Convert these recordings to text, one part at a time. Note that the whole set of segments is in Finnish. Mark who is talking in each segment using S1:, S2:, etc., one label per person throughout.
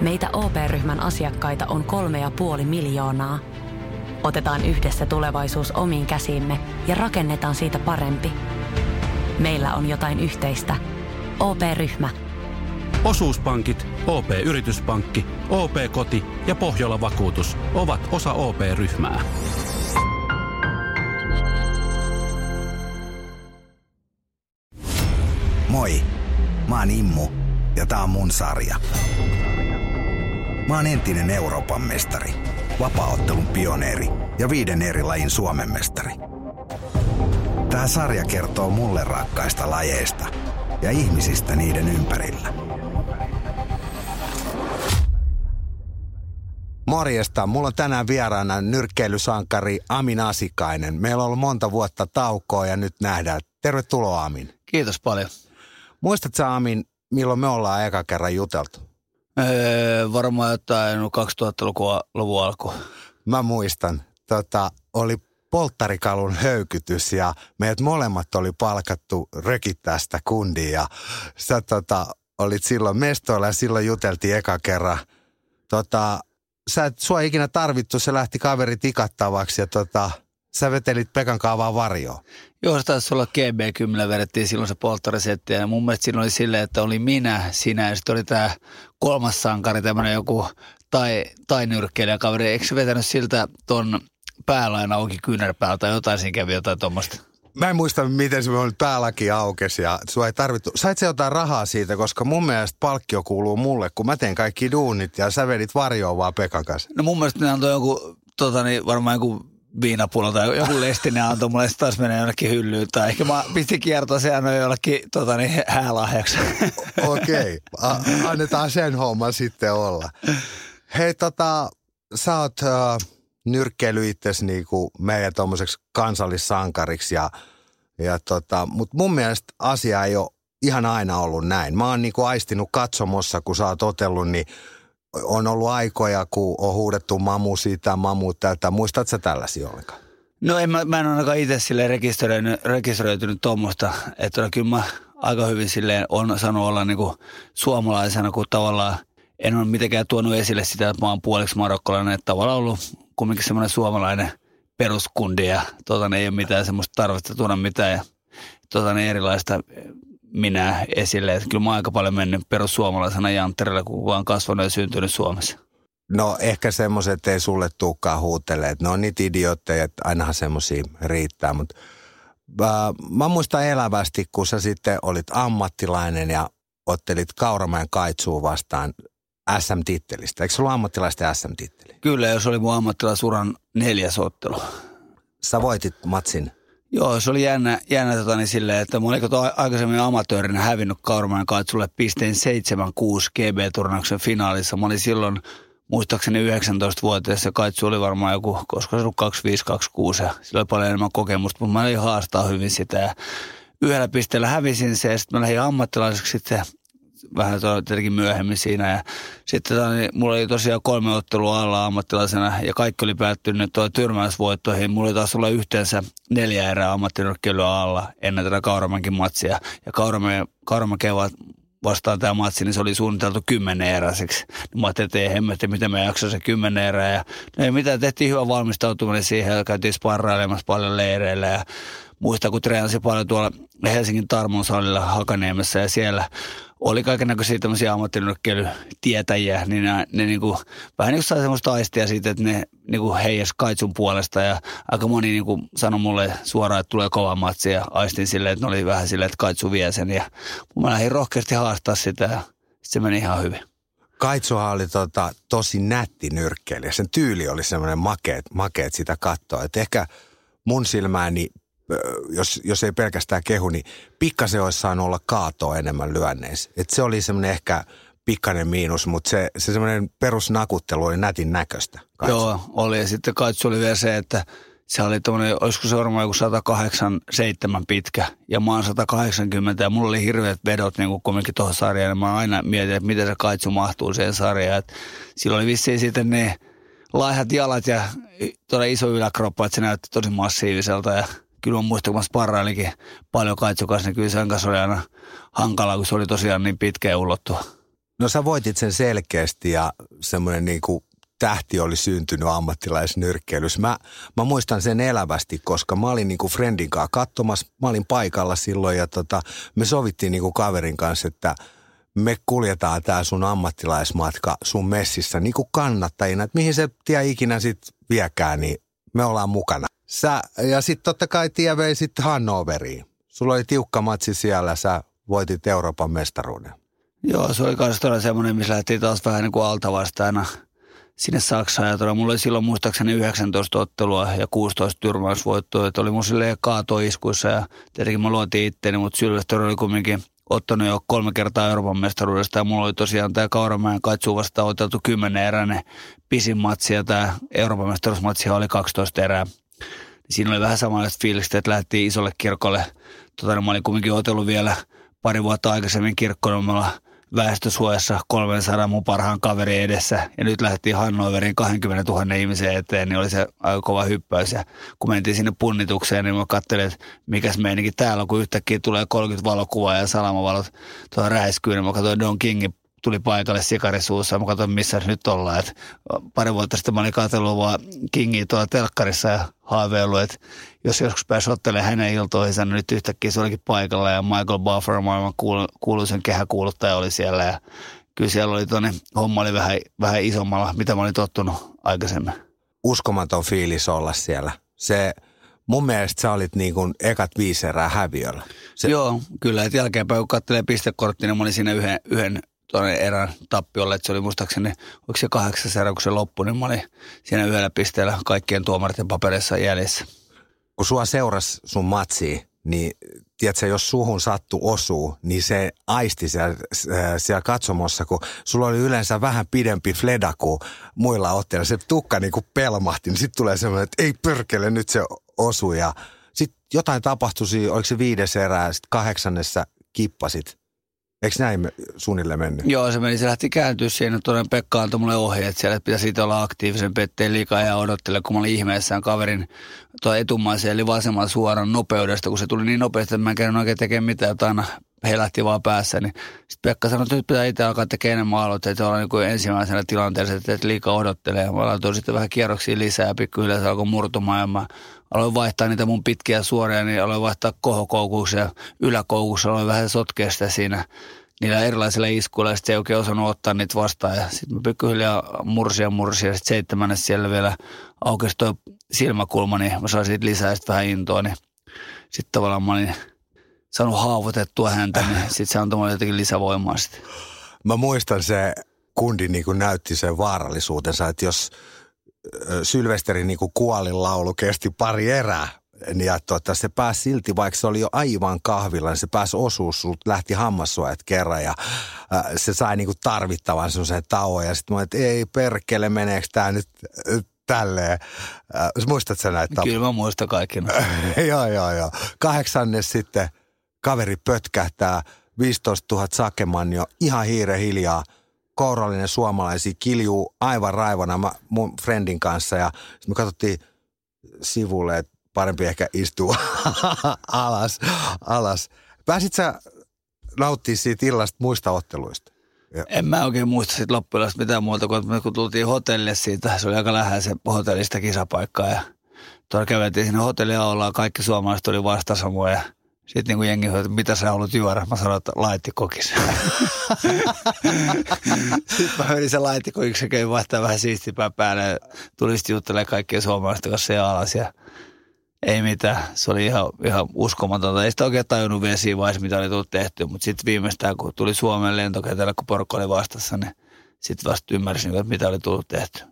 S1: Meitä OP-ryhmän asiakkaita on kolme ja puoli miljoonaa. Otetaan yhdessä tulevaisuus omiin käsiimme ja rakennetaan siitä parempi. Meillä on jotain yhteistä. OP-ryhmä.
S2: Osuuspankit, OP-yrityspankki, OP-koti ja Pohjola Vakuutus ovat osa OP-ryhmää.
S3: Moi, mä oon Immu ja tää on mun sarja. Mä oon entinen Euroopan mestari, vapaaottelun pioneeri ja viiden eri lajin Suomen mestari. Tää sarja kertoo mulle rakkaista lajeista ja ihmisistä niiden ympärillä. Morjesta, mulla on tänään vieraana nyrkkeilysankari Amin Asikainen. Meillä on ollut monta vuotta taukoa ja nyt nähdään. Tervetuloa Amin.
S4: Kiitos paljon.
S3: Muistatko Amin, milloin me ollaan eka kerran juteltu?
S4: Öö, varmaan jotain 2000-luvun alku.
S3: Mä muistan. Tota, oli polttarikalun höykytys ja meidät molemmat oli palkattu rökittää sitä kundia. Ja sä tota, olit silloin mestoilla ja silloin juteltiin eka kerran. Tota, sä et sua ikinä tarvittu, se lähti kaveri tikattavaksi ja tota, sä vetelit Pekan kaavaa varjoon.
S4: Joo, se taisi olla GB10, vedettiin silloin se polttarisetti ja mun mielestä siinä oli silleen, että oli minä, sinä ja sitten oli tämä kolmas sankari, tämmöinen joku tai, tai nyrkkeilijä kaveri. Eikö se vetänyt siltä ton päälaina auki kyynärpäältä tai jotain siinä kävi jotain tuommoista?
S3: Mä en muista, miten se oli päälaki aukesi ja sua ei tarvittu. Sait se jotain rahaa siitä, koska mun mielestä palkkio kuuluu mulle, kun mä teen kaikki duunit ja sä vedit varjoa vaan Pekan kanssa.
S4: No mun mielestä ne antoi joku, tota niin, varmaan joku viinapulla tai joku lestinen antoi mulle, sitten taas menee jonnekin hyllyyn. Tai ehkä mä pistin kiertoa se annoin jollekin tota niin, häälahjaksi.
S3: Okei, okay. annetaan sen homman sitten olla. Hei tota, sä oot uh, nyrkkeily itsesi niinku meidän tuommoiseksi kansallissankariksi ja, ja tota, mutta mun mielestä asia ei ole ihan aina ollut näin. Mä oon niinku aistinut katsomossa, kun sä oot otellut, niin on ollut aikoja, kun on huudettu mamu siitä, mamu tältä. Muistatko tällaisia ollenkaan?
S4: No en mä, mä en ainakaan itse sille rekisteröitynyt, rekisteröitynyt tuommoista, että kyllä mä aika hyvin silleen on saanut olla niinku suomalaisena, kun tavallaan en ole mitenkään tuonut esille sitä, että mä oon puoliksi marokkolainen, että tavallaan ollut kumminkin semmoinen suomalainen peruskundi ja tota, ei ole mitään semmoista tarvetta tuoda mitään ja tota, erilaista minä esille. Että kyllä mä oon aika paljon mennyt perussuomalaisena jantterilla, kun vaan kasvanut ja syntynyt Suomessa.
S3: No ehkä semmoiset ei sulle tuukkaan huutele, että ne on niitä idiootteja, että ainahan semmoisia riittää, mutta äh, mä muistan elävästi, kun sä sitten olit ammattilainen ja ottelit Kauramäen kaitsuu vastaan SM-tittelistä. Eikö se ollut ammattilaisten SM-titteli?
S4: Kyllä, jos oli mun ammattilaisuran neljäs ottelu.
S3: Sä voitit matsin
S4: Joo, se oli jännä, jännä tota, niin silleen, että mä olin aikaisemmin amatöörinä hävinnyt Kaurman kaitsulle pisteen 7-6 GB-turnauksen finaalissa. Mä olin silloin muistaakseni 19-vuotias ja kaitsu oli varmaan joku, koska se oli 25-26 ja sillä oli paljon enemmän kokemusta, mutta mä olin haastaa hyvin sitä ja yhdellä pisteellä hävisin se ja sitten mä lähdin ammattilaiseksi sitten vähän tietenkin myöhemmin siinä. Ja sitten tota, niin, mulla oli tosiaan kolme ottelua alla ammattilaisena ja kaikki oli päättynyt tuo tyrmäysvoittoihin. Mulla oli taas olla yhteensä neljä erää ammattinyrkkeilyä alla ennen tätä Kauramankin matsia. Ja Kauraman, Kauraman kevät vastaan tämä matsi, niin se oli suunniteltu kymmenen eräiseksi. Mä ajattelin, että ei hemmetti, miten me jaksaa se kymmenen erää. Ja no ei mitään, tehtiin hyvä valmistautuminen siihen ja käytiin sparrailemassa paljon leireillä ja muista, kun treenasi paljon tuolla Helsingin Tarmon salilla Hakaniemessä ja siellä oli kaikenlaisia tämmöisiä ammattinyrkkeilytietäjiä, niin ne, ne niinku, vähän niin kuin sai semmoista aistia siitä, että ne niinku heijas kaitsun puolesta ja aika moni niinku sanoi mulle suoraan, että tulee kova matsi ja aistin silleen, että ne oli vähän silleen, että kaitsu vie sen ja mä lähdin rohkeasti haastaa sitä ja se meni ihan hyvin.
S3: Kaitsuhan oli tota, tosi nätti nyrkkeilijä. Sen tyyli oli semmoinen makeet, makeet sitä katsoa. Et ehkä mun silmääni jos, jos ei pelkästään kehu, niin pikkasen olisi saanut olla kaatoa enemmän lyönneissä. Et se oli semmoinen ehkä pikkainen miinus, mutta se, se semmoinen perusnakuttelu oli nätin näköistä.
S4: Kaitsu. Joo, oli. Ja sitten kaitsu oli vielä se, että se oli tuommoinen, olisiko se varmaan joku 187 pitkä ja mä oon 180 ja mulla oli hirveät vedot niin kuin kumminkin tuohon sarjaan. Ja mä aina mietin, että miten se kaitsu mahtuu siihen sarjaan. Et silloin oli vissiin sitten ne laihat jalat ja todella iso yläkroppa, että se näytti tosi massiiviselta ja kyllä mä muistan, kun mä paljon kaitsukas, niin kyllä sen kanssa oli aina hankala, kun se oli tosiaan niin pitkä ja ulottuva.
S3: No sä voitit sen selkeästi ja semmoinen niin kuin tähti oli syntynyt ammattilaisnyrkkeilyssä. Mä, mä muistan sen elävästi, koska mä olin niinku friendin kanssa katsomassa. Mä olin paikalla silloin ja tota, me sovittiin niinku kaverin kanssa, että me kuljetaan tää sun ammattilaismatka sun messissä niinku kannattajina. Että mihin se tie ikinä sit viekään, niin me ollaan mukana. Sä, ja sitten totta kai tie vei sitten Hannoveriin. Sulla oli tiukka matsi siellä, sä voitit Euroopan mestaruuden.
S4: Joo, se oli myös todella semmoinen, missä lähti taas vähän niin kuin alta vastaana sinne Saksaan. Ja todella, mulla oli silloin muistaakseni 19 ottelua ja 16 tyrmäysvoittoa. Että oli mun silleen kaatoiskuissa ja tietenkin mä luotiin itteeni, mutta Sylvester oli kumminkin ottanut jo kolme kertaa Euroopan mestaruudesta ja mulla oli tosiaan tämä Kauramäen Kaitsu vastaan oteltu kymmenen eräinen pisin matsi ja tämä Euroopan mestaruusmatsi oli 12 erää. Siinä oli vähän samanlaiset fiilikset, että lähdettiin isolle kirkolle. Tota, niin mä olin kumminkin otellut vielä pari vuotta aikaisemmin kirkkonummella väestösuojassa 300 mun parhaan kaverin edessä. Ja nyt lähdettiin Hannoverin 20 000 ihmisen eteen, niin oli se aika kova hyppäys. Ja kun mentiin sinne punnitukseen, niin mä katselin, että mikäs meininkin täällä on, kun yhtäkkiä tulee 30 valokuvaa ja salamavalot tuolla räiskyyn. Niin mä katsoin Don Kingin tuli paikalle sikarisuussa. Mä katsoin, missä nyt ollaan. Et pari vuotta sitten mä olin katsellut vaan Kingiä tuolla telkkarissa ja haaveillut, että jos joskus pääsi ottelemaan hänen iltoihinsa, niin nyt yhtäkkiä se olikin paikalla ja Michael Buffer, maailman kuuluisen kehäkuuluttaja oli siellä ja kyllä siellä oli tuonne, homma oli vähän, vähän isommalla, mitä mä olin tottunut aikaisemmin.
S3: Uskomaton fiilis olla siellä. Se, mun mielestä sä olit niin kuin ekat viisi erää häviöllä.
S4: Se... Joo, kyllä. Että jälkeenpäin kun katselee pistekorttia, niin mä olin siinä yhden, yhden tuonne erän tappiolle, että se oli muistaakseni, onko se kahdeksas erä, kun se loppui, niin mä olin siinä yhdellä pisteellä kaikkien tuomarten paperissa jäljessä.
S3: Kun sua seurasi sun matsi, niin tiedätkö, jos suhun sattu osuu, niin se aisti siellä, siellä katsomossa, kun sulla oli yleensä vähän pidempi fleda kuin muilla otteilla. Se tukka niin kuin pelmahti, niin sitten tulee semmoinen, että ei pörkele, nyt se osui. Ja sitten jotain tapahtui, oliko se viides erää, sitten kahdeksannessa kippasit. Eikö näin suunnilleen mennyt?
S4: Joo, se meni. Se lähti kääntyä siinä. Toinen Pekka antoi mulle ohjeet siellä, että pitäisi olla aktiivisen petteen liikaa ja odottele, kun mä olin ihmeessään kaverin tuo etumaisen eli vasemman suoran nopeudesta, kun se tuli niin nopeasti, että mä en käynyt oikein tekemään mitään, että aina helähti vaan päässä. Niin sitten Pekka sanoi, että nyt pitää itse alkaa tekemään enemmän aloitteita, että ollaan niin ensimmäisenä tilanteessa, että liikaa odottelee. Mä laitoin sitten vähän kierroksia lisää ja pikkuhiljaa se alkoi murtumaan ja mä aloin vaihtaa niitä mun pitkiä suoria, niin aloin vaihtaa kohokoukussa ja yläkoukussa, aloin vähän sotkea sitä siinä niillä erilaisilla iskuilla, ja sitten ei oikein osannut ottaa niitä vastaan, ja sitten mä pikkuhiljaa mursia mursia, ja sitten seitsemännes siellä vielä aukesi toi silmäkulma, niin mä sain siitä lisää sitten vähän intoa, niin sitten tavallaan mä olin saanut haavoitettua häntä, niin sitten se antoi mulle jotenkin lisävoimaa sitten.
S3: Mä muistan se kundi niin kuin näytti sen vaarallisuutensa, että jos Sylvesterin niin kuin kuolin laulu kesti pari erää, ja tuota, se pääsi silti, vaikka se oli jo aivan kahvilla, niin se pääsi osuus, sulta lähti hammassuojat kerran ja äh, se sai niinku tarvittavan semmoisen tauon. Ja sitten mä että ei perkele, meneekö tämä nyt tälleen. Äh, muistatko sä näitä?
S4: Kyllä mä muistan kaikki.
S3: joo, joo, joo. Kahdeksannes sitten kaveri pötkähtää, 15 000 sakeman jo ihan hiire hiljaa – kourallinen suomalaisia kiljuu aivan raivona mä, mun friendin kanssa ja me katsottiin sivulle, että parempi ehkä istua alas, alas. Pääsit sä nauttia siitä illasta muista otteluista?
S4: Ja. En mä oikein muista siitä loppujen mitään muuta kuin kun tultiin hotellille siitä, se oli aika lähellä se hotellista kisapaikkaa ja tuolla käveltiin sinne hotellia ollaan, kaikki suomalaiset oli vastassa mua ja sitten niin jengi sanoi, että mitä sä haluat juoda? Mä sanoin, että laittikokin. sitten mä menin sen laittikokin, se kävi vaihtaa vähän siistipää päälle. Tuli sitten juttelemaan kaikkien suomalaisten kanssa ja alas. Ja ei mitään. Se oli ihan, ihan uskomatonta. Ei sitä oikein tajunnut siinä vaiheessa, mitä oli tullut tehty. Mutta sitten viimeistään, kun tuli Suomen lentokentällä, kun porukka oli vastassa, niin sitten vasta ymmärsin, että mitä oli tullut tehty.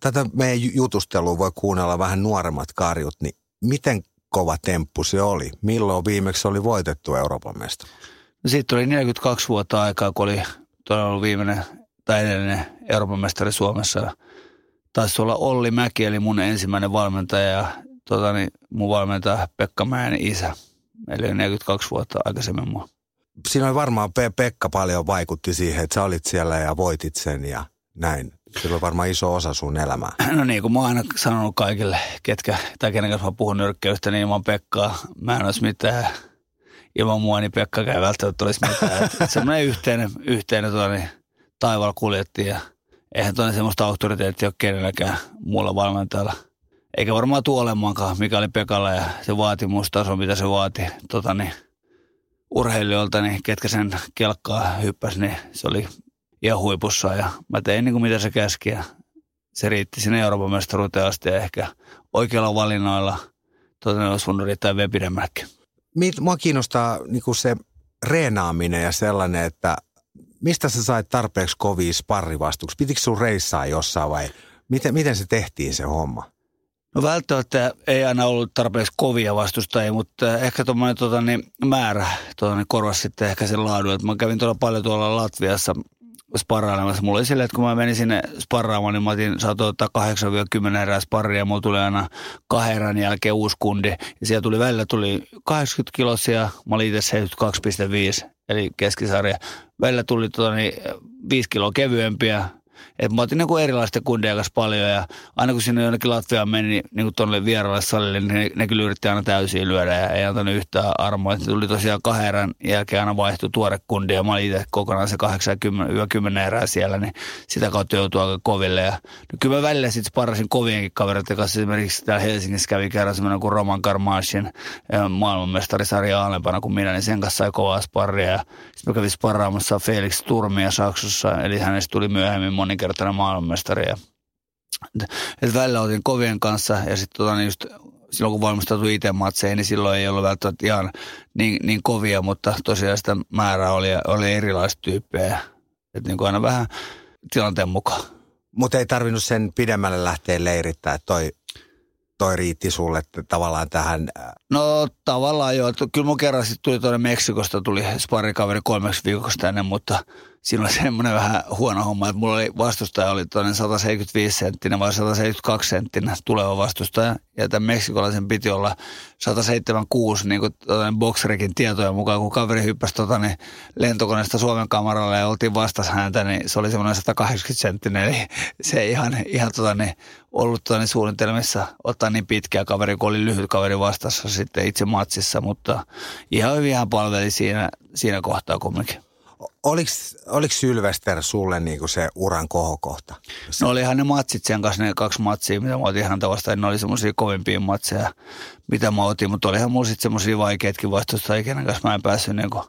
S3: Tätä meidän jutustelua voi kuunnella vähän nuoremmat karjut, niin miten kova temppu se oli? Milloin viimeksi oli voitettu Euroopan mesta?
S4: No siitä oli 42 vuotta aikaa, kun oli todella ollut viimeinen tai edellinen Euroopan mestari Suomessa. Taisi olla Olli Mäki, eli mun ensimmäinen valmentaja ja tota, niin mun valmentaja Pekka Mäen isä. Eli 42 vuotta aikaisemmin mua.
S3: Siinä oli varmaan Pe- Pekka paljon vaikutti siihen, että sä olit siellä ja voitit sen ja näin. Sillä on varmaan iso osa sun elämää.
S4: No niin kuin mä oon aina sanonut kaikille, ketkä, tai kenen kanssa mä puhun nyrkkeilystä, niin ilman Pekkaa mä en olisi mitään. ilman mua, niin Pekka ei välttämättä olisi mitään. Semmoinen yhteinen, yhteinen tuo, niin taivaalla kuljettiin ja eihän tuonne semmoista auktoriteettia ole kenelläkään muulla valmentajalla. Eikä varmaan tuolemaankaan, mikä oli Pekalla ja se vaatimustaso, mitä se vaati tota, niin, urheilijoilta, niin ketkä sen kelkkaa hyppäsi, niin se oli ihan huipussa ja mä tein niin kuin mitä se käski ja se riitti sinne Euroopan mestaruuteen asti ja ehkä oikealla valinnoilla tota, olisi voinut riittää vielä pidemmällekin.
S3: Mua kiinnostaa niin kuin se reenaaminen ja sellainen, että mistä sä sait tarpeeksi kovia sparrivastuksia? Pitikö sun reissaa jossain vai miten, miten se tehtiin se homma?
S4: No välttämättä ei aina ollut tarpeeksi kovia vastustajia, mutta ehkä tuommoinen tota, niin, määrä tota, niin korvasi sitten ehkä sen laadun. mä kävin tuolla paljon tuolla Latviassa sparrailemassa. Mulla oli silleen, että kun mä menin sinne sparraamaan, niin mä otin, saatoin ottaa 8-10 erää sparria ja mulla tuli aina kahden erän jälkeen uusi kundi. Ja siellä tuli välillä tuli 80 kilosia, mä olin itse 72,5 eli keskisarja. Välillä tuli tota, niin, 5 kiloa kevyempiä, et mä otin niin kuin erilaisten kundien kanssa paljon ja aina kun sinne jonnekin Latviaan meni, niin, niin tuonne vieraalle salille, niin ne, ne kyllä yritti aina täysin lyödä ja ei antanut yhtään armoa. Et tuli tosiaan kahden erän jälkeen aina vaihtui tuore kundi ja mä olin itse kokonaan se 80 erää siellä, niin sitä kautta joutui aika koville. Ja, no kyllä mä välillä sitten sparasin kovienkin kavereiden kanssa. Esimerkiksi täällä Helsingissä kävi kerran semmoinen kuin Roman Karmashin maailmanmestarisarja alempana kuin minä, niin sen kanssa sai kovaa sparria. Sitten mä kävin sparraamassa Felix Turmia Saksassa, eli hänestä tuli myöhemmin moninkertainen maailmanmestari. Ja, et välillä otin kovien kanssa ja sitten tota, niin just silloin kun valmistautui itse matseihin, niin silloin ei ollut välttämättä ihan niin, niin kovia, mutta tosiaan sitä määrää oli, oli erilaista tyyppejä. Että niin kuin aina vähän tilanteen mukaan.
S3: Mutta ei tarvinnut sen pidemmälle lähteä leirittää, että toi, toi riitti sulle tavallaan tähän?
S4: No tavallaan joo. Kyllä mun kerran sitten tuli tuonne Meksikosta, tuli sparikaveri kolmeksi viikoksi tänne, mutta siinä oli semmoinen vähän huono homma, että mulla oli vastustaja oli toinen 175 senttinen vai 172 senttinen tuleva vastustaja. Ja tämän meksikolaisen piti olla 176, niin kuin bokserikin tietojen mukaan, kun kaveri hyppäsi tota, niin lentokoneesta Suomen kamaralle ja oltiin vastas häntä, niin se oli semmoinen 180 senttinen. Eli se ei ihan, ihan tota, niin, ollut tota, niin suunnitelmissa ottaa niin pitkä kaveri, kun oli lyhyt kaveri vastassa sitten itse matsissa, mutta ihan hyvin hän palveli siinä, siinä kohtaa kumminkin.
S3: Oliko, oliko Sylvester sulle niinku se uran kohokohta?
S4: No olihan ne matsit sen kanssa, ne kaksi matsia, mitä mä otin häntä vastaan. Ne oli semmoisia kovimpia matseja, mitä mä otin. Mutta olihan mulla sitten semmoisia vaikeatkin vastustajia, kenen kanssa mä en päässyt niinku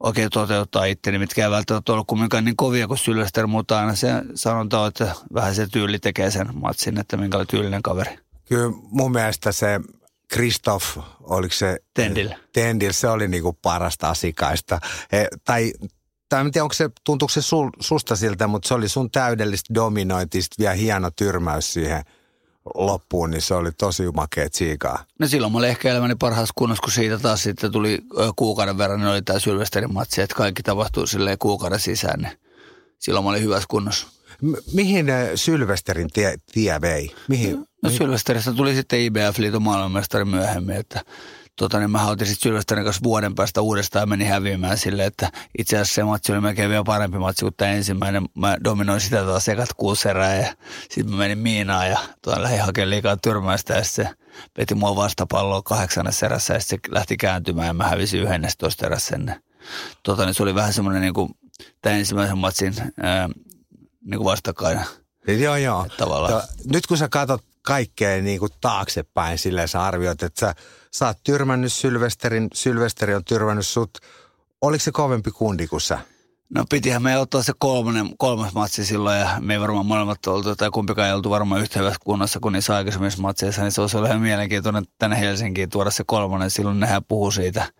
S4: oikein toteuttaa itteni, mitkä ei välttämättä ollut kumminkaan niin kovia kuin Sylvester, mutta aina se sanotaan, että vähän se tyyli tekee sen matsin, että minkä tyylinen kaveri.
S3: Kyllä mun mielestä se Kristoff, oliko se?
S4: Tendil.
S3: Tendil, se oli niinku parasta asikaista. He, tai tai en tiedä, onko se, tuntuuko se sul, susta siltä, mutta se oli sun täydellistä dominointista vielä hieno tyrmäys siihen loppuun, niin se oli tosi makea tsiikaa.
S4: No silloin mä olin ehkä elämäni parhaassa kunnossa, kun siitä taas sitten tuli kuukauden verran, niin oli tämä Sylvesterin matsi, että kaikki tapahtui silleen kuukauden sisään, niin silloin mä olin hyvässä kunnossa.
S3: M- mihin Sylvesterin tie, tie vei? Mihin, no,
S4: mihin? Sylvesteristä tuli sitten IBF-liiton maailmanmestari myöhemmin, että tota, niin mä otin sitten Sylvesterin kanssa vuoden päästä uudestaan ja meni häviämään sille, että itse asiassa se matsi oli melkein vielä parempi matsi kuin tämä ensimmäinen. Mä dominoin sitä taas sekat kuusi erää ja sitten mä menin Miinaan ja tuon lähdin hakemaan liikaa tyrmäistä ja se veti mua vastapalloa kahdeksannessa erässä ja se lähti kääntymään ja mä hävisin yhdennestoista erässä ennen. Tota, niin se oli vähän semmoinen niin kuin tämän ensimmäisen matsin ää, niin kuin vastakkain.
S3: Joo, joo. Tavallaan. Nyt kun sä katsot kaikkea niin kuin taaksepäin, silleen sä arvioit, että sä sä oot tyrmännyt Sylvesterin, Sylvesteri on tyrmännyt sut. Oliko se kovempi kundi kuin sä?
S4: No pitihän me ottaa se kolmannen, kolmas matsi silloin ja me ei varmaan molemmat oltu tai kumpikaan ei oltu varmaan yhtä hyvässä kunnossa kuin niissä aikaisemmissa matseissa, niin se olisi ollut ihan mielenkiintoinen tänne Helsinkiin tuoda se kolmannen. Silloin nehän puhuu siitä,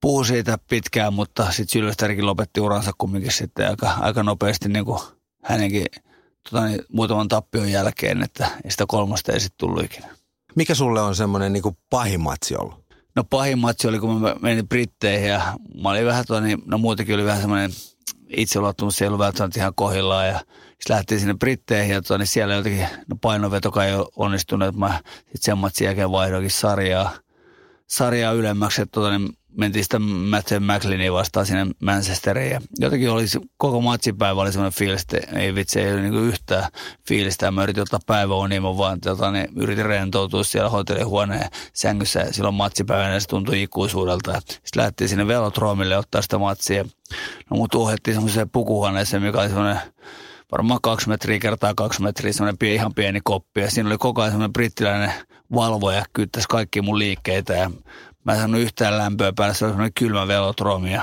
S4: puhuu siitä pitkään, mutta sitten Sylvesterikin lopetti uransa kumminkin sitten aika, aika nopeasti niin kuin hänenkin tota niin, muutaman tappion jälkeen, että sitä kolmosta ei sitten tullut ikinä.
S3: Mikä sulle on semmoinen niin pahin matsi ollut?
S4: No pahin matsi oli, kun mä menin Britteihin ja mä olin vähän tuo, niin, no muutenkin oli vähän semmoinen itseluottamus, ei ollut välttämättä ihan kohillaan ja sitten lähtiin sinne Britteihin ja tuo, niin siellä jotenkin, no painovetokaan ei onnistunut, että mä sitten sen matsin jälkeen vaihdoinkin sarjaa, sarjaa ylemmäksi, että tuota, niin mentiin sitten Matthew McLeanin vastaan sinne Manchesteriin. Ja jotenkin oli, koko matsipäivä oli semmoinen fiilis, että ei vitsi, ei ole niin yhtään fiilistä. Mä yritin ottaa päiväunia, mä vaan tota, niin yritin rentoutua siellä hotellihuoneen sängyssä. Silloin matsipäivänä se tuntui ikuisuudelta. Sitten lähdettiin sinne velotroomille ottaa sitä matsia. No mut uhettiin semmoiseen pukuhuoneeseen, mikä oli semmoinen varmaan kaksi metriä kertaa kaksi metriä, semmoinen pie, ihan pieni koppi. Ja siinä oli koko ajan semmoinen brittiläinen valvoja, kyttäisi kaikki mun liikkeitä. Ja Mä en saanut yhtään lämpöä päälle, se oli semmoinen kylmä velotromi. Ja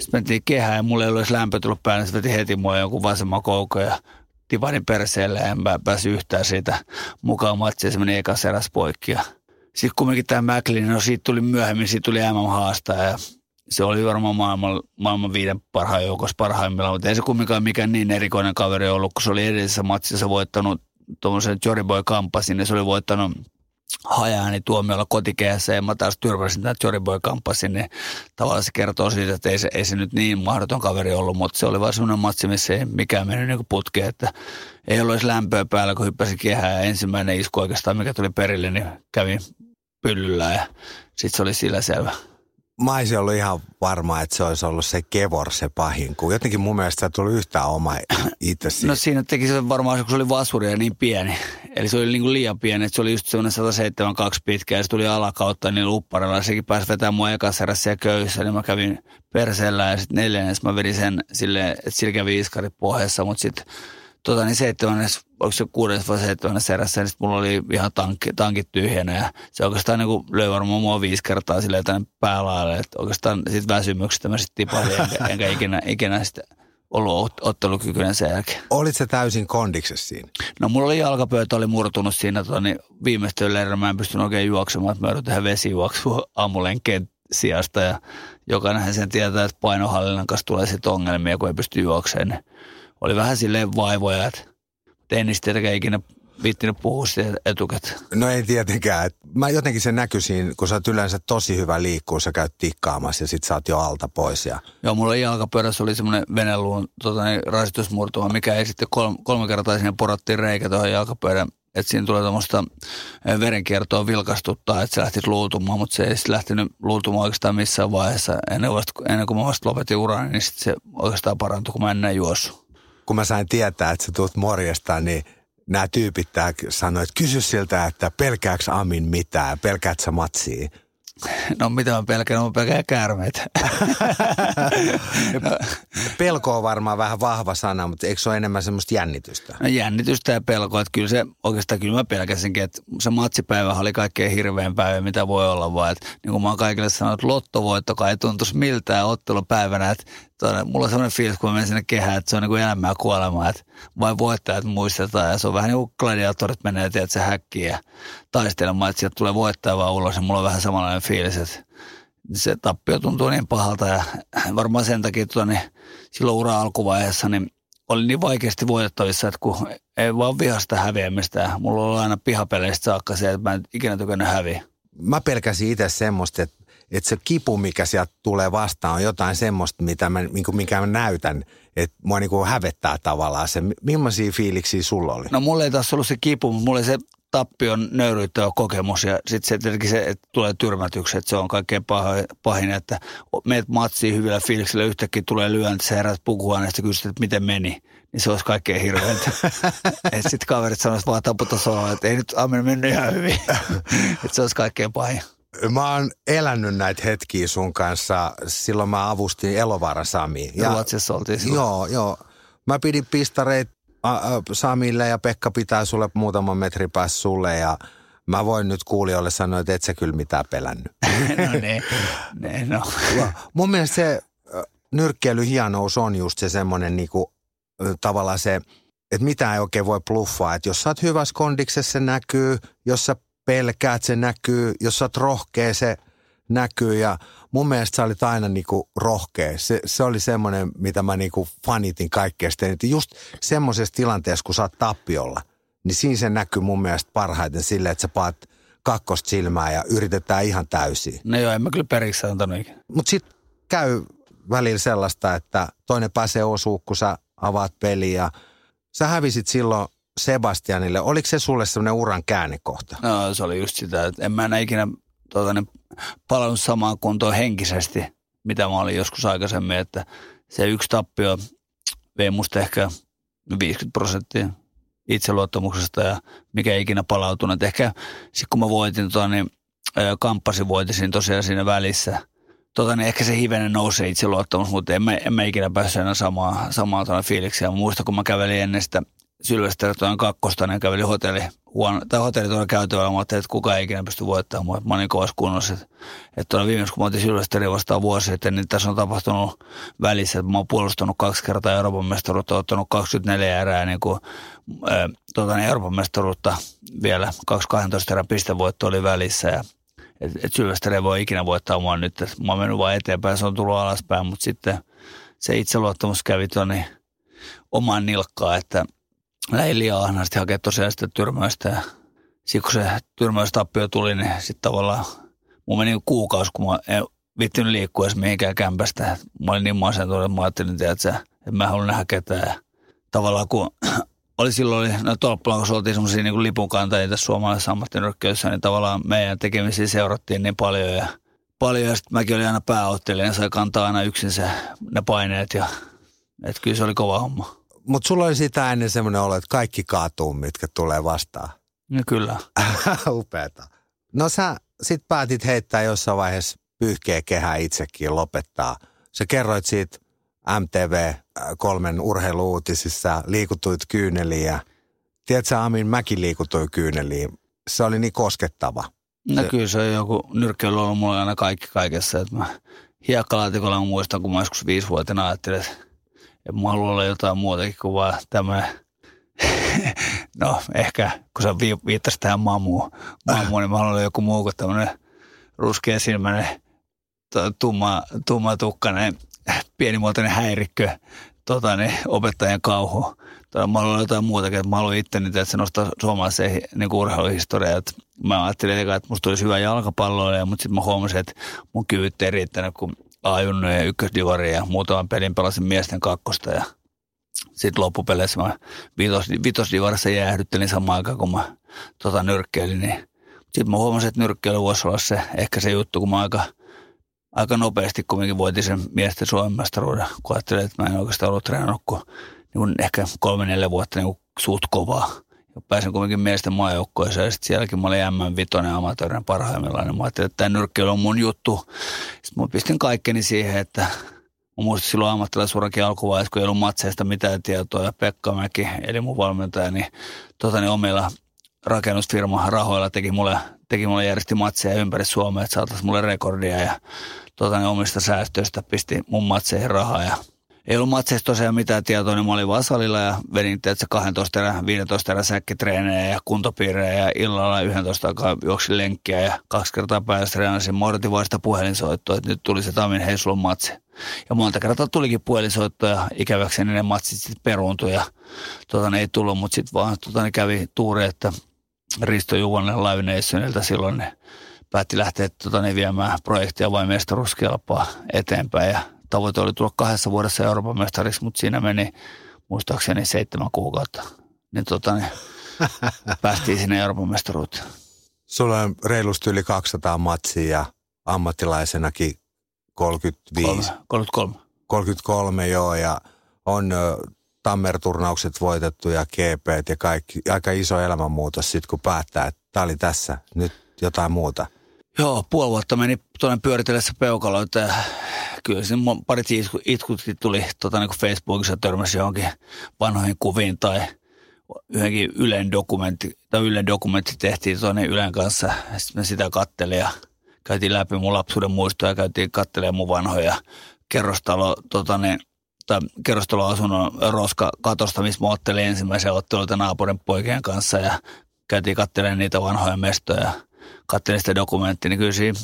S4: sitten mentiin kehään ja mulle ei ollut edes lämpö tullut päälle, se veti heti mua jonkun vasemman koukon ja tipanin perseelle ja en päässyt yhtään siitä mukaan matsiin, se meni ekas eräs poikki. Ja sitten kumminkin tämä McLean, no siitä tuli myöhemmin, siitä tuli MM haastaa ja se oli varmaan maailman, maailman viiden parhaan joukossa parhaimmillaan, mutta ei se kumminkaan mikään niin erikoinen kaveri ollut, kun se oli edellisessä matsissa voittanut tuommoisen Boy Kampasin ja se oli voittanut hajaani tuomiolla kotikehässä ja mä taas tyrmäsin tämän Boy kamppasin, niin tavallaan se kertoo siitä, että ei se, ei se nyt niin mahdoton kaveri ollut, mutta se oli vaan semmoinen matsi, missä ei mikään mennyt niin putkeen, että ei ollut edes lämpöä päällä, kun hyppäsi kehää ja ensimmäinen isku oikeastaan, mikä tuli perille, niin kävi pyllyllä ja sitten se oli sillä selvä.
S3: Mä olisin ollut ihan varma, että se olisi ollut se Kevor se pahin, kun jotenkin mun mielestä tuli yhtään oma itse
S4: No siinä teki se varmaan, kun se oli vasuri ja niin pieni. Eli se oli niin kuin liian pieni, että se oli just semmoinen 172 pitkä ja se tuli alakautta niin upparilla. Sekin pääsi vetämään mua ekassa erässä ja köyhissä, niin mä kävin perseellä ja sitten neljännes mä vedin sen silleen, että sillä kävi iskarit pohjassa, mutta sitten tota, niin seitsemännes, onko se kuudes vai seitsemännes erässä, niin mulla oli ihan tankki, tankit tyhjänä ja se oikeastaan niin löi varmaan mua viisi kertaa silleen tänne päälaalle, että oikeastaan siitä väsymyksestä mä sitten tipailin, enkä, enkä ikinä, ikinä sitten ollut ottelukykyinen sen jälkeen.
S3: Olit se täysin kondiksessa siinä?
S4: No mulla oli jalkapöytä oli murtunut siinä tota, niin viimeistöllä mä en pystynyt oikein juoksemaan, että mä joudun tehdä vesijuoksua aamulenken sijasta ja jokainen sen tietää, että painohallinnan kanssa tulee sitten ongelmia, kun ei pysty juokseen. Niin oli vähän silleen vaivoja, että en tietenkään ikinä viittinyt puhua siitä etukäteen.
S3: No ei tietenkään. Mä jotenkin se näkyisin, kun sä oot yleensä tosi hyvä liikkuu, sä käyt tikkaamassa ja sit sä oot jo alta pois. Ja...
S4: Joo, mulla jalkapöydässä oli semmoinen veneluun tota, niin, rasitusmurtuma, mikä ei sitten kolme, kolme kertaa sinne porattiin reikä tuohon jalkapöydän että siinä tulee tuommoista verenkiertoa vilkastuttaa, että se lähtisi luutumaan, mutta se ei sitten lähtenyt luutumaan oikeastaan missään vaiheessa. Ennen, vasta, ennen kuin mä vasta lopetin urani, niin sitten se oikeastaan parantui, kun mä en enää juossut
S3: kun mä sain tietää, että sä tulet morjesta, niin nämä tyypit sanoivat, että kysy siltä, että pelkääks Amin mitään, pelkäät sä matsia?
S4: No mitä mä pelkään, mä pelkään käärmeitä.
S3: no. Pelko on varmaan vähän vahva sana, mutta eikö se ole enemmän semmoista jännitystä?
S4: No jännitystä ja pelkoa, että kyllä se oikeastaan kyllä mä pelkäsinkin, että se matsipäivä oli kaikkein hirveän päivä, mitä voi olla vaan. Että, niin kuin mä oon kaikille sanonut, että lottovoittokaan ei tuntuisi miltään ottelupäivänä, että tuonne, mulla on sellainen fiilis, kun mä menen sinne kehään, että se on niin kuin elämää ja kuolemaa, että vain voittajat muistetaan ja se on vähän niin kuin gladiatorit menee, että se häkkiä ja taistelemaan, että sieltä tulee voittaja vaan ulos ja mulla on vähän samanlainen fiilis, että se tappio tuntuu niin pahalta ja varmaan sen takia tuonne, niin silloin ura alkuvaiheessa niin oli niin vaikeasti voitettavissa, että kun ei vaan vihasta häviämistä. Mulla oli aina pihapeleistä saakka se, että mä en ikinä tykännyt häviä.
S3: Mä pelkäsin itse semmoista, että että se kipu, mikä sieltä tulee vastaan, on jotain semmoista, mitä mä, niin kuin, mikä mä näytän, että mua niin kuin hävettää tavallaan se. Millaisia fiiliksiä sulla oli?
S4: No mulla ei taas ollut se kipu, mutta mulla oli se tappion nöyryyttävä kokemus ja sitten se tietenkin se, että tulee tyrmätyksi, että se on kaikkein pahin, että meet matsiin hyvillä fiiliksillä, yhtäkkiä tulee lyönti, sä herät pukuhuoneesta ja kysyt, että miten meni niin se olisi kaikkein hirveintä. sitten kaverit sanoisivat vaan taputasolla, että ei nyt Amen mennyt ihan hyvin. että se olisi kaikkein pahin.
S3: Mä oon elänyt näitä hetkiä sun kanssa. Silloin mä avustin Elovaara Sami.
S4: Ja, Ruotsissa oltiin silloin.
S3: Joo, joo. Mä pidin pistareit Samille ja Pekka pitää sulle muutaman metri päässä sulle ja mä voin nyt kuulijoille sanoa, että et sä kyllä mitään pelännyt.
S4: no ne, ne no.
S3: Mun mielestä se nyrkkeily hienous on just se semmoinen niinku, tavallaan se, että mitä ei oikein voi bluffaa. Että jos sä oot hyvässä kondiksessa se näkyy, jos sä pelkäät, se näkyy. Jos sä oot rohkea, se näkyy. Ja mun mielestä sä olit aina niinku rohkea. Se, se oli semmoinen, mitä mä niinku fanitin kaikkea. Sitten just semmoisessa tilanteessa, kun sä oot tappiolla, niin siinä se näkyy mun mielestä parhaiten silleen, että sä paat kakkosta silmää ja yritetään ihan täysin.
S4: No joo, en mä kyllä periksi antanut ikinä.
S3: Mutta sitten käy välillä sellaista, että toinen pääsee osuun, kun sä avaat peliä sä hävisit silloin Sebastianille. Oliko se sulle semmoinen uran käännekohta?
S4: No se oli just sitä, että en mä enää ikinä tuota, niin palannut samaan kuntoon henkisesti, mitä mä olin joskus aikaisemmin, että se yksi tappio vei musta ehkä 50 prosenttia itseluottamuksesta ja mikä ikinä palautunut. Ehkä sitten kun mä voitin, tota, niin, kamppasin voitisin tosiaan siinä välissä. Tota, niin ehkä se hivenen nousee itseluottamus, mutta en mä, en mä ikinä päässyt enää samaa, samaa fiiliksiä. Muista, kun mä kävelin ennen sitä Sylvester kakkosta, niin käveli hotelli, huono, tai hotelli tuolla käytävällä. Mä ajattelin, että kukaan ei ikinä pysty voittamaan mua. Mä olin kovassa kunnossa. Että, että tuolla viimeksi, kun mä otin Sylvesterin vastaan vuosi sitten, niin tässä on tapahtunut välissä, että mä oon puolustanut kaksi kertaa Euroopan mestaruutta, ottanut 24 erää niin kuin, äh, tuota, niin Euroopan mestaruutta vielä, 2-12 erää pistevoitto oli välissä ja että et ei voi ikinä voittaa mua nyt. Et mä oon mennyt vaan eteenpäin, se on tullut alaspäin, mutta sitten se itseluottamus kävi tuonne omaan nilkkaan, että liian ahnaasti hakea tosiaan sitä tyrmäystä. Ja sitten kun se tyrmäystappio tuli, niin sitten tavallaan mun meni kuukausi, kun mä en vittinyt liikkua edes mihinkään kämpästä. Mä olin niin masentunut, että mä ajattelin, että, mä haluan nähdä ketään. Ja tavallaan kun oli silloin, oli, no Tolppalan, kun oltiin semmoisia niin lipunkantajia suomalaisessa ammattinyrkköissä, niin tavallaan meidän tekemisiä seurattiin niin paljon ja paljon. Ja sitten mäkin olin aina pääottelija ja sai kantaa aina yksin se, ne paineet ja että kyllä se oli kova homma.
S3: Mutta sulla oli sitä ennen semmoinen olo, että kaikki kaatuu, mitkä tulee vastaan.
S4: No kyllä.
S3: Upeeta. No sä sit päätit heittää jossain vaiheessa pyyhkeä kehää itsekin lopettaa. Sä kerroit siitä MTV kolmen urheiluutisissa, liikutuit kyyneliin ja tiedätkö Amin, mäkin liikutuin kyyneliin. Se oli niin koskettava.
S4: No se... kyllä se on joku nyrkkeily on ollut mulla aina kaikki kaikessa. Että mä hiekkalaatikolla muistan, kun mä joskus viisivuotina ajattelin, että mä halua olla jotain muutakin kuin vaan tämä, no ehkä kun sä viittasit tähän mamuun, mamuun niin mä haluan joku muu kuin tämmöinen ruskea silmäinen, tumma, tumma tukkainen, pienimuotoinen häirikkö, tota, niin, opettajan kauhu. Tai mä haluan jotain muutakin, että mä haluan itse, että se nostaa suomalaisen niin urheiluhistoriaa. Että mä ajattelin, että musta tulisi hyvä jalkapalloilija, mutta sitten mä huomasin, että mun kyvyt ei riittänyt, kun A-junnu ja ykkösdivari ja muutaman pelin pelasin miesten kakkosta ja sitten loppupeleissä mä vitos, vitosdivarissa jäähdyttelin samaan aikaan, kun mä tota, nyrkkeilin. Niin. Sitten mä huomasin, että nyrkkeily voisi olla se, ehkä se juttu, kun mä aika, aika nopeasti kumminkin voitin sen miesten Suomen mestaruuden, kun ajattelin, että mä en oikeastaan ollut treenannut kuin, niin kuin ehkä kolme-neljä vuotta niin kuin suut kovaa pääsin kuitenkin miesten maajoukkoeseen ja sitten sielläkin mä olin M5 amatöörin parhaimmillaan. Niin mä ajattelin, että tämä nyrkkeily on mun juttu. Sitten mä pistin kaikkeni siihen, että mä muistin silloin ammattilaisurakin alkuvaiheessa, kun ei ollut matseista mitään tietoa ja Pekka Mäki, eli mun valmentaja, niin, tota, niin omilla rakennusfirma rahoilla teki mulle, teki mulle järjesti matseja ympäri Suomea, että saataisiin mulle rekordia ja tota, niin omista säästöistä pisti mun matseihin rahaa ja ei ollut matseista tosiaan mitään tietoa, niin mä olin vaan salilla ja vedin tietysti 12 erä, 15 erä säkkitreenejä ja kuntopiirejä ja illalla 11 aikaa juoksin lenkkiä ja kaksi kertaa päivässä treenasin. Sitä puhelinsoittoa, että nyt tuli se Tamin Heisulun matse. Ja monta kertaa tulikin puhelinsoitto ja ikäväkseni ne matsit sitten peruuntui ja tota, ne ei tullut, mutta sitten vaan tota, ne kävi tuuri, että Risto Juvonen Live Nationilta silloin ne päätti lähteä tota, ne viemään projektia vain mestaruuskelpaa eteenpäin ja tavoite oli tulla kahdessa vuodessa Euroopan mestariksi, mutta siinä meni muistaakseni seitsemän kuukautta. Niin, tota, niin päästiin sinne Euroopan mestaruuteen.
S3: Sulla on reilusti yli 200 matsia ja ammattilaisenakin 35.
S4: 33.
S3: 33, joo, ja on Tammer-turnaukset voitettu ja GP ja kaikki. Aika iso elämänmuutos sitten, kun päättää, että tämä oli tässä, nyt jotain muuta.
S4: Joo, puoli vuotta meni tuonne pyöritellessä peukaloita ja kyllä siinä parit itkutkin tuli tota, niin Facebookissa törmäsi johonkin vanhoihin kuviin tai yhdenkin Ylen dokumentti, tai Ylen dokumentti tehtiin tuonne Ylen kanssa. Sitten me sitä kattelin ja käytiin läpi mun lapsuuden muistoja ja käytiin kattelemaan mun vanhoja kerrostalo, tota, niin, tai kerrostaloasunnon roska katosta, missä mä ottelin ensimmäisen ottelun naapurin poikien kanssa ja käytiin kattelemaan niitä vanhoja mestoja katselin sitä dokumenttia, niin kyllä siinä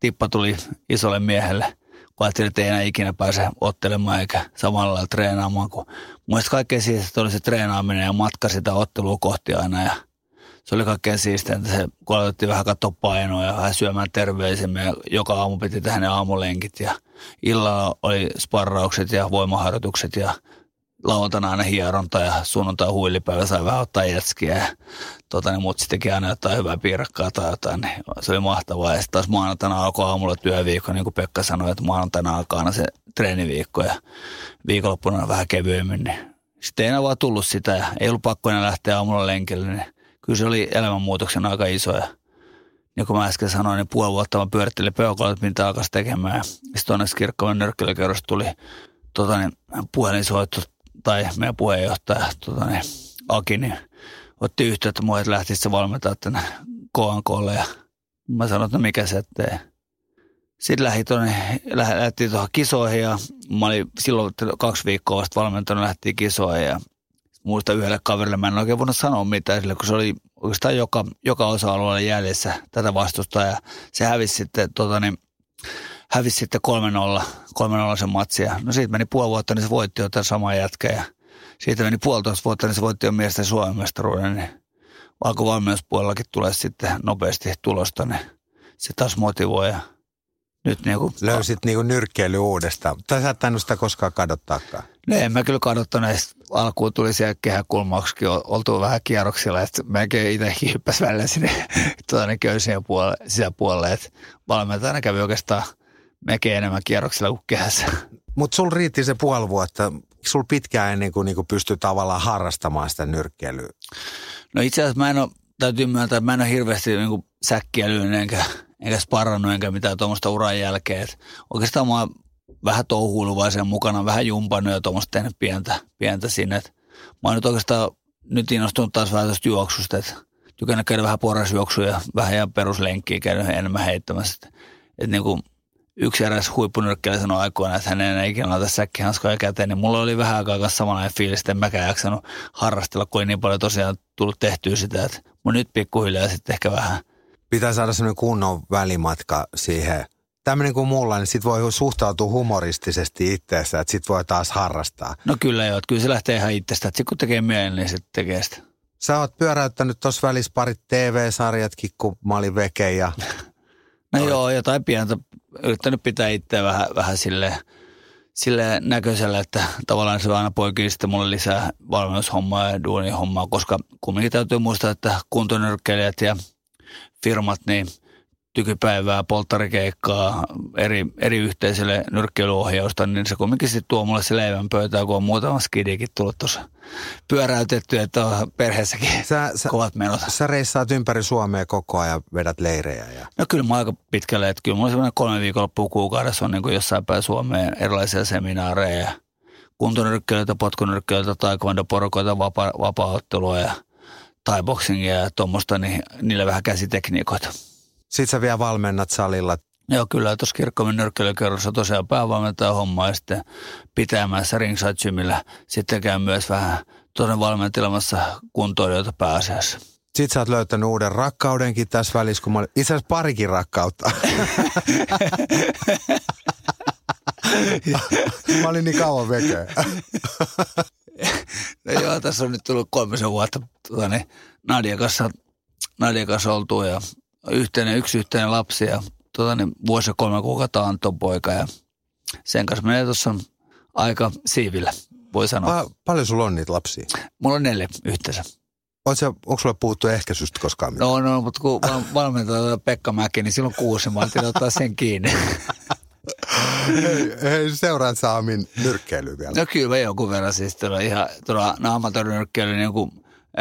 S4: tippa tuli isolle miehelle, kun ajattelin, että ei enää ikinä pääse ottelemaan eikä samalla lailla treenaamaan. Kun muista kaikkein siistiä oli se treenaaminen ja matka sitä ottelua kohti aina ja se oli kaikkein siistiä, että se, kun vähän katsoa painoa ja vähän syömään terveisemmin ja joka aamu piti tehdä ne aamulenkit ja illalla oli sparraukset ja voimaharjoitukset ja lauantaina aina hieronta ja sunnuntai huilipäivä sai vähän ottaa jetskiä ja tota, niin muut sittenkin aina jotain hyvää piirakkaa tai jotain, niin se oli mahtavaa. Ja sitten taas maanantaina alkoi aamulla työviikko, niin kuin Pekka sanoi, että maanantaina alkaa aina se treeniviikko ja viikonloppuna vähän kevyemmin, niin sitten ei enää vaan tullut sitä ja ei ollut pakko enää lähteä aamulla lenkille, niin kyllä se oli elämänmuutoksen aika iso ja niin kuin mä äsken sanoin, niin puoli vuotta mä pyörittelin peukolla, että mitä alkaisi tekemään. Ja sitten onneksi kirkkoon nyrkkeilykerrosta tuli tota, niin, puhelinsoitto tai meidän puheenjohtaja tota, niin, Aki, niin otti yhteyttä mua, että lähtisi se valmentaa tänne KNKlle ja mä sanoin, että no mikä se ettei. Sitten lähti tuonne, lähti tuohon kisoihin ja mä olin silloin kaksi viikkoa vasta valmentanut, lähti kisoihin ja muista yhdelle kaverille, mä en oikein voinut sanoa mitään sille, kun se oli oikeastaan joka, joka osa-alueella jäljessä tätä vastusta ja se hävisi sitten, tota niin, hävisi sitten 3-0, 3-0 sen matsia. No siitä meni puoli vuotta, niin se voitti jo tämän saman jätkä ja siitä meni puolitoista vuotta, niin se voitti jo miesten Suomen mestaruuden, niin alkoi valmennuspuolellakin tulee sitten nopeasti tulosta, niin se taas motivoi ja nyt niin kuin,
S3: Löysit niin kuin nyrkkeily uudestaan. Tai sä et sitä koskaan kadottaakaan.
S4: No en mä kyllä kadottaneet. Alkuun tuli siellä kehäkulmauksikin oltu vähän kierroksilla, että melkein itsekin hyppäsi välillä sinne tuonne köysien puolelle, sisäpuolelle. Että valmentajana kävi oikeastaan melkein enemmän kierroksilla kuin kehässä.
S3: Mutta sul riitti se puoli vuotta. Sul pitkään ennen kuin niinku pystyi tavallaan harrastamaan sitä nyrkkeilyä?
S4: No itse asiassa mä en ole, täytyy myöntää, että mä en ole hirveästi niinku säkkiä lyönyt enkä, enkä sparrannut enkä mitään tuommoista uran jälkeen. Et oikeastaan mä oon vähän touhuilu vaan sen mukana, vähän jumpannut ja tuommoista tehnyt pientä, pientä sinne. Et mä oon nyt oikeastaan nyt innostunut taas vähän tästä juoksusta, että tykännyt käydä vähän porrasjuoksuja, vähän ihan peruslenkkiä käynyt enemmän heittämässä. Että et niin kuin yksi eräs huippunyrkkeilijä sanoi aikoina, että hän ei enää ikinä laita säkkihanskoja käteen, niin mulla oli vähän aikaa kanssa samanlainen fiilis, että en mäkään jaksanut harrastella, kun ei niin paljon tosiaan tullut tehtyä sitä, että mun nyt pikkuhiljaa sitten ehkä vähän.
S3: Pitää saada semmoinen kunnon välimatka siihen. Tämmöinen kuin mulla, niin sit voi suhtautua humoristisesti itseessä, että sit voi taas harrastaa.
S4: No kyllä joo, että kyllä se lähtee ihan itsestä, että kun tekee mielen, niin sitten tekee sitä.
S3: Sä oot pyöräyttänyt tuossa välissä parit TV-sarjatkin, kun mä olin veke ja...
S4: No joo, jotain pientä yrittänyt pitää itseä vähän, vähän sille, sille näköisellä, että tavallaan se aina poikii sitten mulle lisää valmennushommaa ja duunihommaa, koska kumminkin täytyy muistaa, että kuntonyrkkeilijät ja firmat, niin – tykypäivää, polttarikeikkaa, eri, eri yhteisölle nyrkkeilyohjausta, niin se kumminkin sitten tuo mulle se leivän pöytää, kun on muutama skidikin tullut tuossa pyöräytetty, että on perheessäkin sä, sä, kovat menot.
S3: Sä reissaat ympäri Suomea koko ajan, vedät leirejä. Ja...
S4: No kyllä mä aika pitkälle, että kyllä mulla semmoinen kolme viikonloppua kuukaudessa on niin kuin jossain päin Suomeen erilaisia seminaareja, kuntonyrkkeilijöitä, potkunyrkkeilijöitä, taekwondo-porukoita, vapa, vapaa-ottelua ja thai-boxingia ja tuommoista, niin niille vähän käsitekniikoita.
S3: Sitten sä vielä valmennat salilla.
S4: Joo, kyllä tuossa kirkkomen nyrkkeilykerrossa tosiaan päävalmentaja homma ja sitten pitämässä ringside gymillä. Sitten käy myös vähän tuonne valmentelemassa kuntoilijoita pääasiassa.
S3: Sitten sä oot löytänyt uuden rakkaudenkin tässä välissä, kun mä olin itse asiassa parikin rakkautta. mä olin niin kauan vekeä.
S4: no joo, tässä on nyt tullut kolmisen vuotta tuota, niin Nadia kanssa, Nadia kanssa oltu ja yhteinen, yksi yhteinen lapsi ja tota, niin vuosi ja kolme kuukautta Anton poika ja sen kanssa menee tuossa aika siivillä, voi sanoa.
S3: Pa- paljon sulla on niitä lapsia?
S4: Mulla on neljä yhteensä.
S3: Oletko, onko sulla puhuttu ehkäisystä koskaan
S4: mitään? No, no, mutta kun valmentaa Pekka Mäki, niin silloin kuusi, mä ottaa sen kiinni.
S3: hei, hei, seuraat Saamin nyrkkeilyä vielä.
S4: No kyllä jonkun verran siis tuolla ihan tuolla niin kuin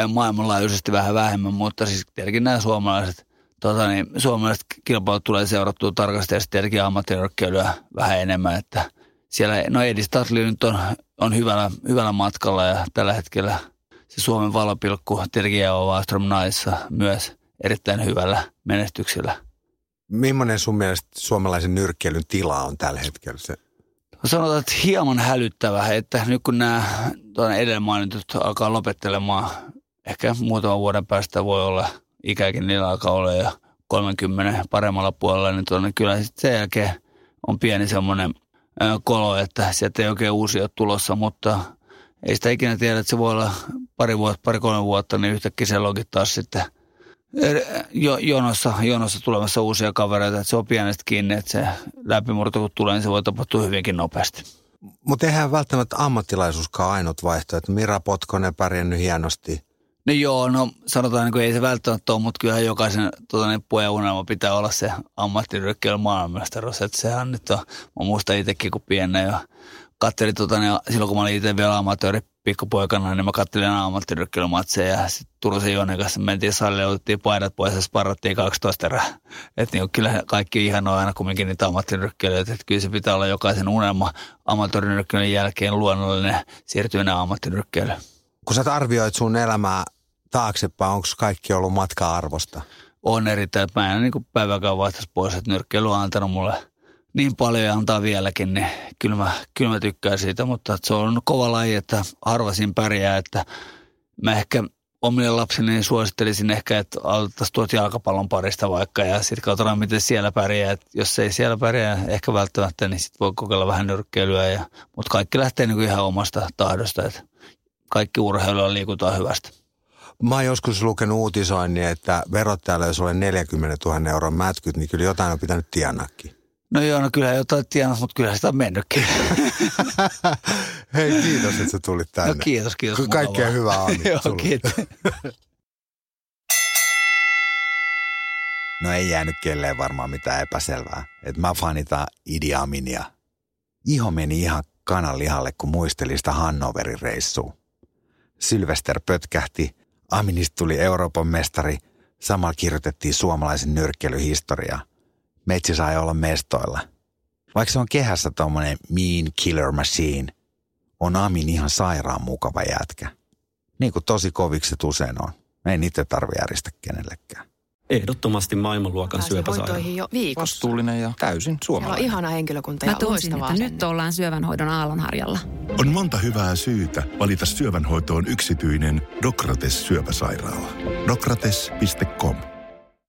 S4: maailmanlaajuisesti vähän vähemmän, mutta siis tietenkin nämä suomalaiset tota niin, suomalaiset kilpailut tulee seurattua tarkasti ja sitten tietenkin vähän enemmän, että siellä, no Edi Stadli nyt on, on hyvällä, hyvällä matkalla ja tällä hetkellä se Suomen valopilkku tietenkin Eo Wallström naissa myös erittäin hyvällä menestyksellä.
S3: Millainen sun mielestä suomalaisen nyrkkeilyn tila on tällä hetkellä? Se?
S4: Sanotaan, että hieman hälyttävä, että nyt kun nämä edellä mainitut alkaa lopettelemaan, ehkä muutaman vuoden päästä voi olla – ikäkin niillä alkaa olla jo 30 paremmalla puolella, niin tuonne kyllä sitten sen jälkeen on pieni semmoinen kolo, että sieltä ei oikein uusia tulossa, mutta ei sitä ikinä tiedä, että se voi olla pari vuotta, pari kolme vuotta, niin yhtäkkiä siellä onkin taas sitten jo, jonossa, jonossa tulemassa uusia kavereita, että se on pienestä kiinni, että se läpimurto kun tulee, niin se voi tapahtua hyvinkin nopeasti.
S3: Mutta eihän välttämättä ammattilaisuuskaan ainut vaihtoehto. Mira Potkonen pärjännyt hienosti.
S4: No joo, no sanotaan, niin kuin ei se välttämättä ole, mutta kyllähän jokaisen tota, niin pojan unelma pitää olla se ammattirykkeily maailmanmestaruus. Että sehän nyt on, mä muistan itsekin kun pienen jo katselin, tota, niin silloin kun mä olin itse vielä amatööri pikkupoikana, niin mä katselin ammattirykkelmätsejä ja sitten Turusen Jonen kanssa mentiin salille, otettiin paidat pois ja sparrattiin 12 erää. Että niin kyllä kaikki ihan on aina kumminkin niitä ammattirykkelyitä, että kyllä se pitää olla jokaisen unelma ammattirykkelyyn jälkeen luonnollinen siirtyminen ammattirykkelyyn.
S3: Kun sä arvioit sun elämää taaksepäin, onko kaikki ollut matka-arvosta?
S4: On erittäin. Mä en niin päiväkään vaihtaisi pois, että nyrkkeily on antanut mulle niin paljon ja antaa vieläkin, niin kyllä mä, kyllä mä tykkään siitä, mutta se on kova laji, että harvasin pärjää, että mä ehkä omille lapsille suosittelisin ehkä, että aloitettaisiin tuot jalkapallon parista vaikka ja sitten katsotaan, miten siellä pärjää. Et jos ei siellä pärjää ehkä välttämättä, niin sitten voi kokeilla vähän nyrkkeilyä. Ja, mutta kaikki lähtee niin ihan omasta tahdosta, että kaikki urheilua liikutaan hyvästä.
S3: Mä oon joskus lukenut uutisoinnin, että verottajalle, jos olen 40 000 euron mätkyt, niin kyllä jotain on pitänyt tienaakin.
S4: No joo, no kyllä jotain tienaa, mutta kyllä sitä on mennytkin.
S3: Hei, kiitos, että sä tulit tänne.
S4: No kiitos, kiitos.
S3: Kaikkea hyvää Ami.
S4: joo, kiitos.
S3: no ei jäänyt kelleen varmaan mitään epäselvää. Että mä fanitaan Idi Aminia. Iho meni ihan kananlihalle, kun muisteli sitä Hannoverin reissua. Sylvester pötkähti, Aminista tuli Euroopan mestari, samalla kirjoitettiin suomalaisen nyrkkeilyhistoriaa – Metsi sai olla mestoilla. Vaikka se on kehässä tommonen mean killer machine, on Amin ihan sairaan mukava jätkä. Niin kuin tosi koviksi se usein on. Ei niitä tarvi järjestä kenellekään.
S5: Ehdottomasti maailmanluokan syöpäsairaala.
S6: jo viikossa.
S7: Vastuullinen ja täysin suomalainen.
S6: Siellä on ihana henkilökunta ja
S8: Mä tunsin, että nyt ollaan syövänhoidon aallonharjalla.
S9: On monta hyvää syytä valita syövänhoitoon yksityinen Dokrates syöpäsairaala. Dokrates.com